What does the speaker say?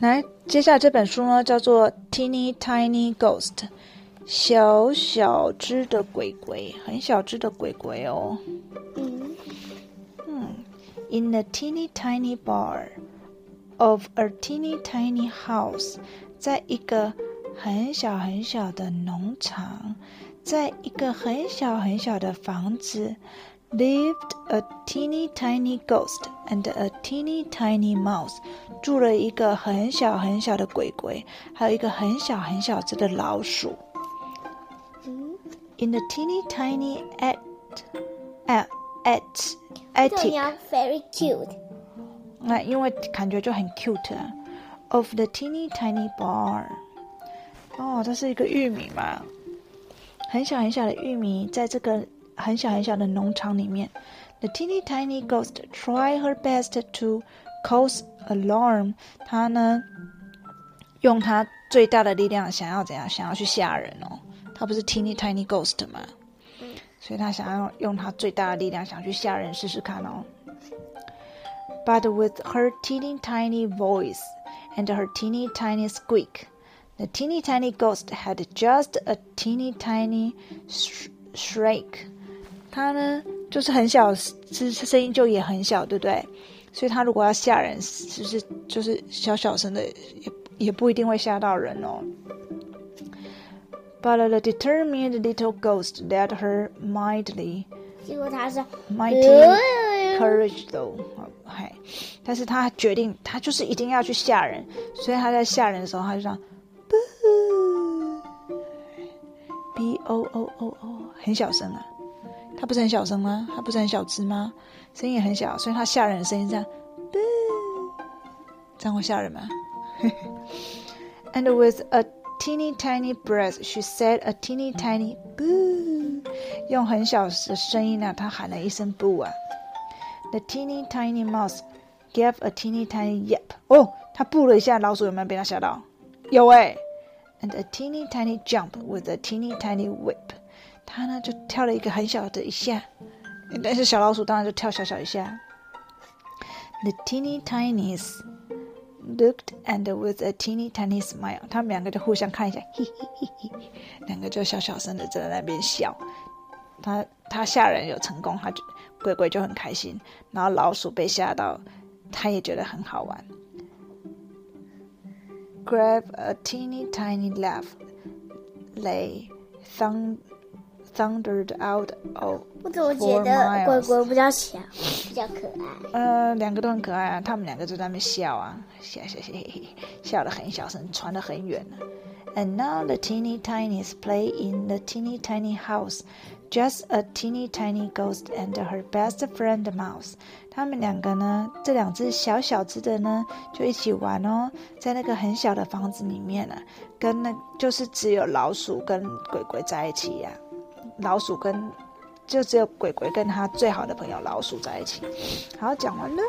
来，接下来这本书呢，叫做《Teeny Tiny Ghost》，小小只的鬼鬼，很小只的鬼鬼哦。嗯嗯，In a teeny tiny bar of a teeny tiny house，在一个很小很小的农场，在一个很小很小的房子 ，lived a teeny tiny ghost and a teeny tiny mouse，住了一个很小很小的鬼鬼，还有一个很小很小只的老鼠。嗯， In the teeny tiny at at at 这 attic，样 very cute。那因为感觉就很 cute 啊。Of the teeny tiny bar，哦，这是一个玉米嘛，很小很小的玉米，在这个 很小很小的农场里面。The teeny tiny ghost try her best to cause alarm，她呢用她最大的力量想要怎样？想要去吓人哦。她不是 teeny tiny ghost 吗？所以她想要用她最大的力量想去吓人试试看哦。But with her teeny tiny voice and her teeny tiny squeak, the teeny tiny ghost had just a teeny tiny sh- shriek. 它呢，就是很小，是声音就也很小，对不对？所以它如果要吓人，是不是就是小小声的，也也不一定会吓到人哦。But the determined little ghost led her mildly, 结果他是 mighty 呃 courage though，嗨，但是他决定，他就是一定要去吓人，所以他在吓人的时候，他就这样，b o o o o，很小声啊，他不是很小声吗？他不是很小只吗？声音也很小，所以他吓人的声音这样，这样会吓人吗？And with a teeny tiny breath, she said a teeny tiny boo，用很小的声音呢，她喊了一声 boo 啊。The teeny tiny mouse gave a teeny tiny yap。哦，它布了一下，老鼠有没有被它吓到？有哎。And a teeny tiny jump with a teeny tiny whip。它呢就跳了一个很小的一下，但是小老鼠当然就跳小小一下。The teeny tinies looked and with a teeny tiny smile，他们两个就互相看一下，嘿嘿嘿嘿，两个就小小声的在那边笑。他他吓人有成功，他就鬼鬼就很开心，然后老鼠被吓到，他也觉得很好玩。Grab a teeny tiny laugh, lay thun thundered out of 我怎么觉 four 得 miles 鬼鬼比较小，比较可爱？呃，两个都很可爱啊，他们两个就在那边笑啊，笑笑笑，笑得很小声，传得很远呢。And now the teeny tinies play in the teeny tiny house, just a teeny tiny ghost and her best friend mouse. 他们两个呢，这两只小小只的呢，就一起玩哦，在那个很小的房子里面呢、跟那就是只有老鼠跟鬼鬼在一起呀、老鼠跟就只有鬼鬼跟他最好的朋友老鼠在一起。好，讲完了。